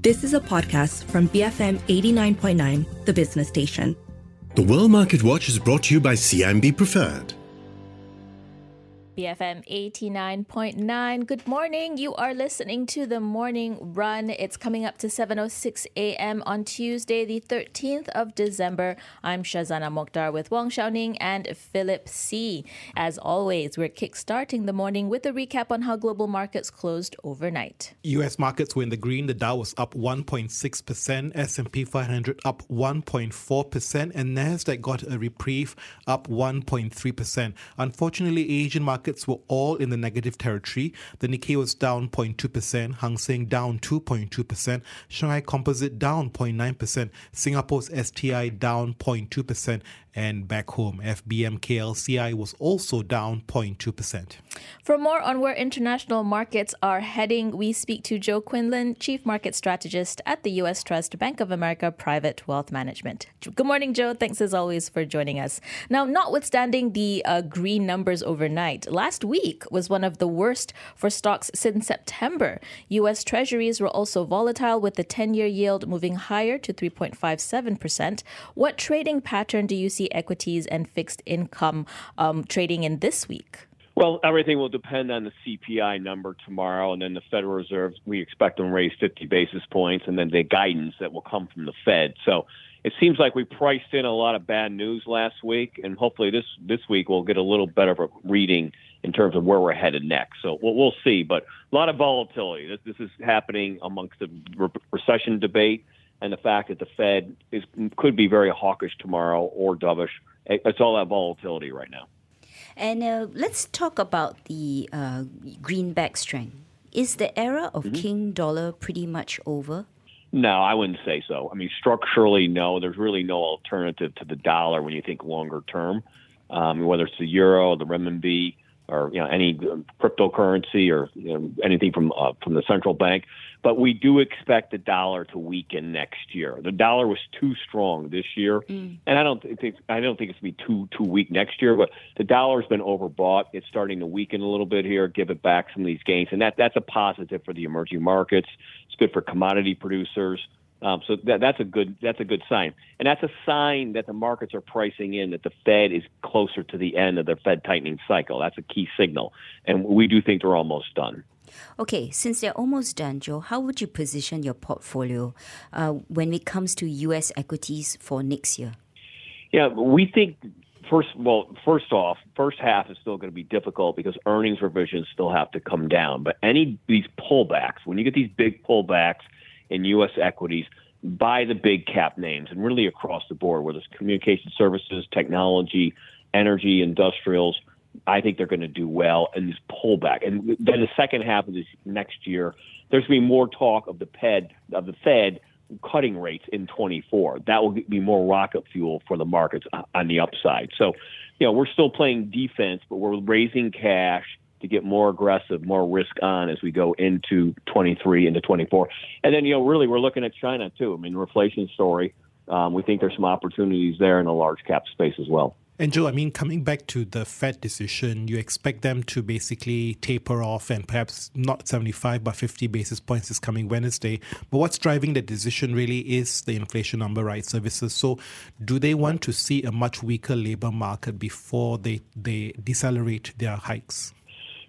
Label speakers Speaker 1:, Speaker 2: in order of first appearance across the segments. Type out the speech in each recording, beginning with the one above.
Speaker 1: This is a podcast from BFM 89.9, the business station.
Speaker 2: The World Market Watch is brought to you by CIMB Preferred.
Speaker 3: BFM 89.9. Good morning. You are listening to the morning run. It's coming up to 7:06 a.m. on Tuesday, the 13th of December. I'm Shazana Mokhtar with Wong Shou Ning and Philip See. As always, we're kickstarting the morning with a recap on how global markets closed overnight.
Speaker 4: US markets were in the green. The Dow was up 1.6%, S&P 500 up 1.4%, and Nasdaq got a reprieve up 1.3%. Unfortunately, Asian markets markets were all in the negative territory. The Nikkei was down 0.2%, Hang Seng down 2.2%, Shanghai Composite down 0.9%, Singapore's STI down 0.2%, and back home, FBM KLCI was also down 0.2%.
Speaker 3: For more on where international markets are heading, we speak to Joe Quinlan, Chief Market Strategist at the U.S. Trust Bank of America Private Wealth Management. Good morning, Joe. Thanks as always for joining us. Now, notwithstanding the uh, green numbers overnight, last week was one of the worst for stocks since September. U.S. Treasuries were also volatile, with the 10 year yield moving higher to 3.57%. What trading pattern do you see equities and fixed income um, trading in this week?
Speaker 5: Well, everything will depend on the CPI number tomorrow, and then the Federal Reserve. We expect them to raise 50 basis points, and then the guidance that will come from the Fed. So it seems like we priced in a lot of bad news last week, and hopefully this this week we'll get a little better of a reading in terms of where we're headed next. So we'll, we'll see, but a lot of volatility. This, this is happening amongst the re- recession debate and the fact that the Fed is could be very hawkish tomorrow or dovish. It's all that volatility right now.
Speaker 6: And uh, let's talk about the uh, greenback strength. Is the era of mm-hmm. King Dollar pretty much over?
Speaker 5: No, I wouldn't say so. I mean, structurally, no. There's really no alternative to the dollar when you think longer term. Um, whether it's the euro, or the renminbi, or you know any cryptocurrency or you know, anything from uh, from the central bank. But we do expect the dollar to weaken next year. The dollar was too strong this year, mm. and I don't think I don't think it's going to be too too weak next year. But the dollar's been overbought. It's starting to weaken a little bit here, give it back some of these gains, and that that's a positive for the emerging markets. It's good for commodity producers. Um, so that, that's a good that's a good sign, and that's a sign that the markets are pricing in that the Fed is closer to the end of their Fed tightening cycle. That's a key signal, and we do think they're almost done.
Speaker 6: Okay, since they're almost done, Joe, how would you position your portfolio uh, when it comes to U.S. equities for next year?
Speaker 5: Yeah, we think first well first off first half is still going to be difficult because earnings revisions still have to come down but any these pullbacks when you get these big pullbacks in U.S. equities by the big cap names and really across the board, whether it's communication services, technology, energy, industrials. I think they're going to do well in this pullback. And then the second half of this next year, there's going to be more talk of the Fed of the Fed cutting rates in 24. That will be more rocket fuel for the markets uh, on the upside. So, you know, we're still playing defense, but we're raising cash to get more aggressive, more risk on as we go into 23 into 24. And then, you know, really we're looking at China too. I mean, reflation story. Um, we think there's some opportunities there in the large cap space as well.
Speaker 4: And Joe, I mean, coming back to the Fed decision, you expect them to basically taper off and perhaps not 75 but 50 basis points is coming Wednesday. But what's driving the decision really is the inflation number, right? Services. So, do they want to see a much weaker labor market before they, they decelerate their hikes?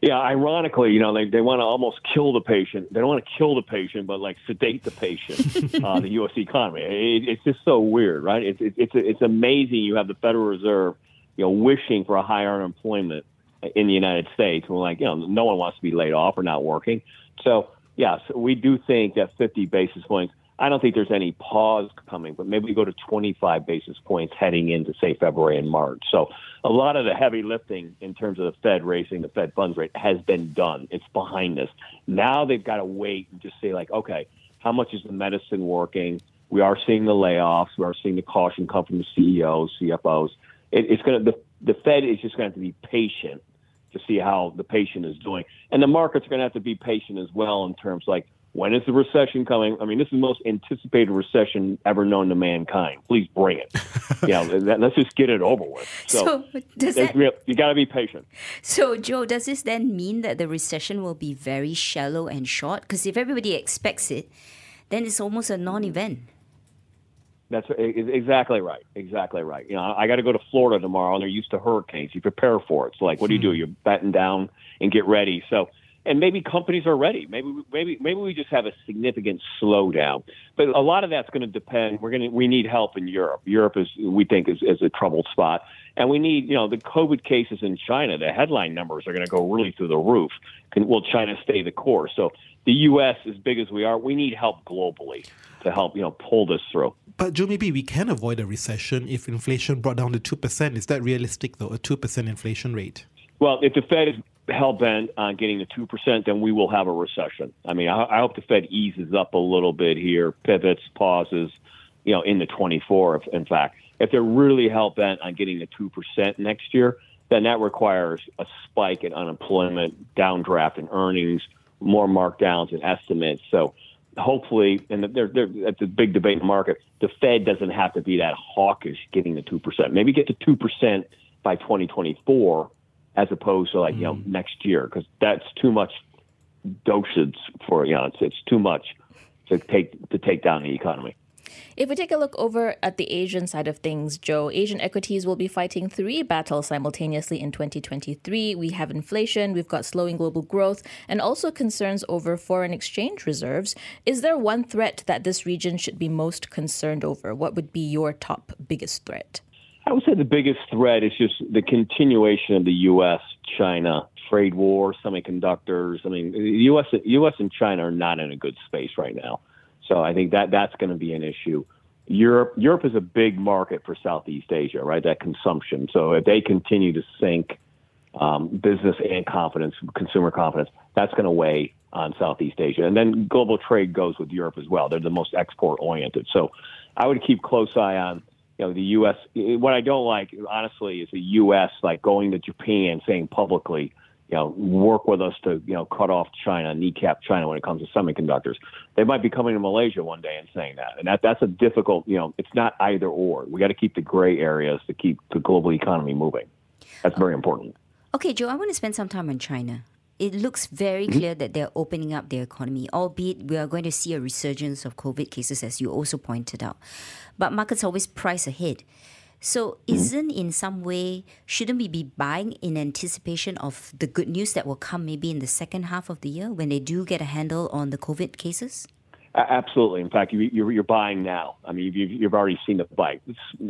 Speaker 5: Yeah, ironically, you know, they, they want to almost kill the patient. They don't want to kill the patient, but like sedate the patient, uh, the U.S. economy. It, it's just so weird, right? It's it, it's it's amazing. You have the Federal Reserve, you know, wishing for a higher unemployment in the United States. We're like, you know, no one wants to be laid off or not working. So, yes, we do think that 50 basis points I don't think there's any pause coming, but maybe we go to 25 basis points heading into, say, February and March. So a lot of the heavy lifting in terms of the Fed raising the Fed funds rate has been done. It's behind us. Now they've got to wait and just say, like, okay, how much is the medicine working? We are seeing the layoffs. We are seeing the caution come from the CEOs, CFOs. It, it's going to, the, the Fed is just going to have to be patient to see how the patient is doing. And the markets are going to have to be patient as well in terms like, when is the recession coming? I mean, this is the most anticipated recession ever known to mankind. Please bring it. you know, let's just get it over with. So, so does that, real, you got to be patient.
Speaker 6: So, Joe, does this then mean that the recession will be very shallow and short? Because if everybody expects it, then it's almost a non-event.
Speaker 5: That's exactly right. Exactly right. You know, I got to go to Florida tomorrow, and they're used to hurricanes. You prepare for it. So, like, what do you do? Hmm. You batten down and get ready. So, and maybe companies are ready. Maybe, maybe, maybe we just have a significant slowdown. But a lot of that's going to depend. We're going to we need help in Europe. Europe is we think is, is a troubled spot, and we need you know the COVID cases in China. The headline numbers are going to go really through the roof. Can, will China stay the course? So the U.S. as big as we are, we need help globally to help you know pull this through.
Speaker 4: But Joe, maybe we can avoid a recession if inflation brought down to two percent. Is that realistic though? A two percent inflation rate?
Speaker 5: Well, if the Fed is hell bent on getting to two percent, then we will have a recession. I mean, I, I hope the Fed eases up a little bit here, pivots, pauses, you know, in the 24. In fact, if they're really hell bent on getting to two percent next year, then that requires a spike in unemployment, downdraft in earnings, more markdowns and estimates. So hopefully, and they're, they're, that's a big debate in the market, the Fed doesn't have to be that hawkish getting to 2%. Maybe get to 2% by 2024 as opposed to like, mm. you know, mm. next year, because that's too much dosage for, you know, it's, it's too much to take, to take down the economy.
Speaker 3: If we take a look over at the Asian side of things, Joe, Asian equities will be fighting three battles simultaneously in 2023. We have inflation, we've got slowing global growth, and also concerns over foreign exchange reserves. Is there one threat that this region should be most concerned over? What would be your top biggest threat?
Speaker 5: I would say the biggest threat is just the continuation of the U.S. China trade war, semiconductors. I mean, the U.S. U.S. and China are not in a good space right now. So I think that that's going to be an issue. Europe Europe is a big market for Southeast Asia, right? That consumption. So if they continue to sink um, business and confidence, consumer confidence, that's going to weigh on Southeast Asia. And then global trade goes with Europe as well. They're the most export oriented. So I would keep close eye on you know the U.S. What I don't like, honestly, is the U.S. like going to Japan saying publicly you know, work with us to, you know, cut off China, kneecap China when it comes to semiconductors. They might be coming to Malaysia one day and saying that. And that that's a difficult, you know, it's not either or. We got to keep the gray areas to keep the global economy moving. That's very important.
Speaker 6: Okay, Joe, I want to spend some time on China. It looks very mm-hmm. clear that they're opening up their economy, albeit we are going to see a resurgence of COVID cases, as you also pointed out. But markets always price ahead. So, mm-hmm. isn't in some way, shouldn't we be buying in anticipation of the good news that will come maybe in the second half of the year when they do get a handle on the COVID cases?
Speaker 5: Absolutely. In fact, you, are buying now. I mean, you've, you've already seen the bite,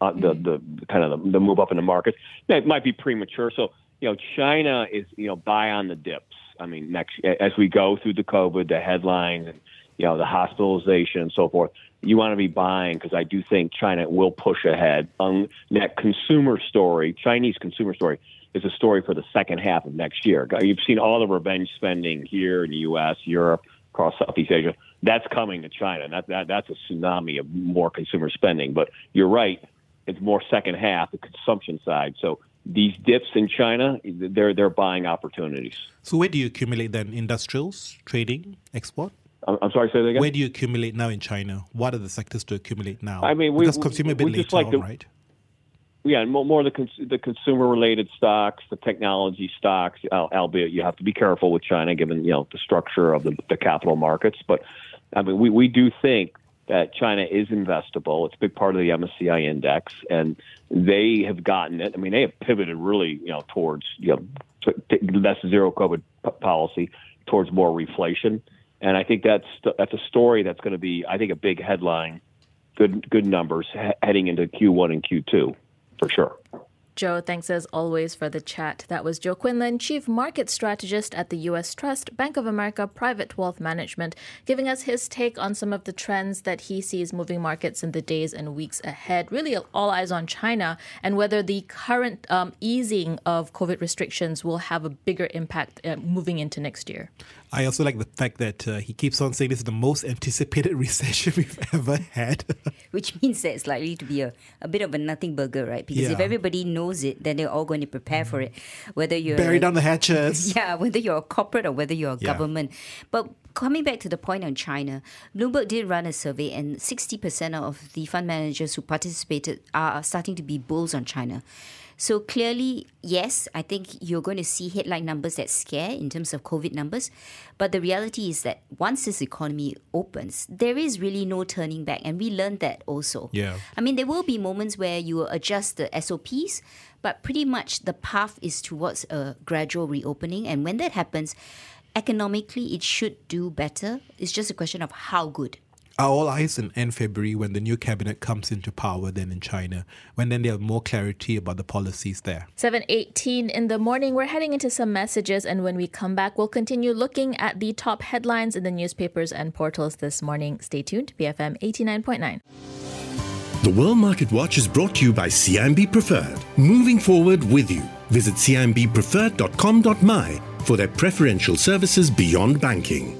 Speaker 5: uh, the, mm-hmm. the, the kind of the, the, move up in the market. It might be premature. So, you know, China is you know buy on the dips. I mean, next as we go through the COVID, the headlines, and you know, the hospitalization and so forth you want to be buying because I do think China will push ahead. On that consumer story, Chinese consumer story, is a story for the second half of next year. You've seen all the revenge spending here in the U.S., Europe, across Southeast Asia. That's coming to China. That, that that's a tsunami of more consumer spending. But you're right; it's more second half, the consumption side. So these dips in China, they're they're buying opportunities.
Speaker 4: So where do you accumulate then? Industrials, trading, export?
Speaker 5: I'm sorry, say that again.
Speaker 4: Where do you accumulate now in China? What are the sectors to accumulate now?
Speaker 5: I mean,
Speaker 4: we, because consumer a bit later like the, right?
Speaker 5: Yeah, more, more the cons- the consumer related stocks, the technology stocks. Albeit you have to be careful with China, given you know the structure of the, the capital markets. But I mean, we we do think that China is investable. It's a big part of the MSCI index, and they have gotten it. I mean, they have pivoted really, you know, towards you know less zero COVID p- policy, towards more reflation and I think that's that's a story that's going to be, I think, a big headline. Good good numbers he- heading into Q1 and Q2 for sure.
Speaker 3: Joe, thanks as always for the chat. That was Joe Quinlan, Chief Market Strategist at the U.S. Trust, Bank of America Private Wealth Management, giving us his take on some of the trends that he sees moving markets in the days and weeks ahead. Really, all eyes on China and whether the current um, easing of COVID restrictions will have a bigger impact uh, moving into next year.
Speaker 4: I also like the fact that uh, he keeps on saying this is the most anticipated recession we've ever had.
Speaker 6: Which means that it's likely to be a, a bit of a nothing burger, right? Because yeah. if everybody knows it, then they're all going to prepare for it. Mm-hmm. Whether you're
Speaker 4: bury down the hatches.
Speaker 6: Yeah, whether you're a corporate or whether you're a yeah. government. But coming back to the point on China, Bloomberg did run a survey, and 60% of the fund managers who participated are starting to be bulls on China. So clearly, yes, I think you're going to see headline numbers that scare in terms of COVID numbers. But the reality is that once this economy opens, there is really no turning back. And we learned that also.
Speaker 4: Yeah.
Speaker 6: I mean, there will be moments where you will adjust the SOPs, but pretty much the path is towards a gradual reopening. And when that happens, economically, it should do better. It's just a question of how good.
Speaker 4: Are all eyes in end February when the new cabinet comes into power then in China, when then they have more clarity about the policies there.
Speaker 3: 7:18 in the morning. We're heading into some messages and when we come back we'll continue looking at the top headlines in the newspapers and portals this morning. Stay tuned. BFM 89.9.
Speaker 2: The World Market Watch is brought to you by CIMB Preferred, moving forward with you. Visit cimbpreferred.com.my for their preferential services beyond banking.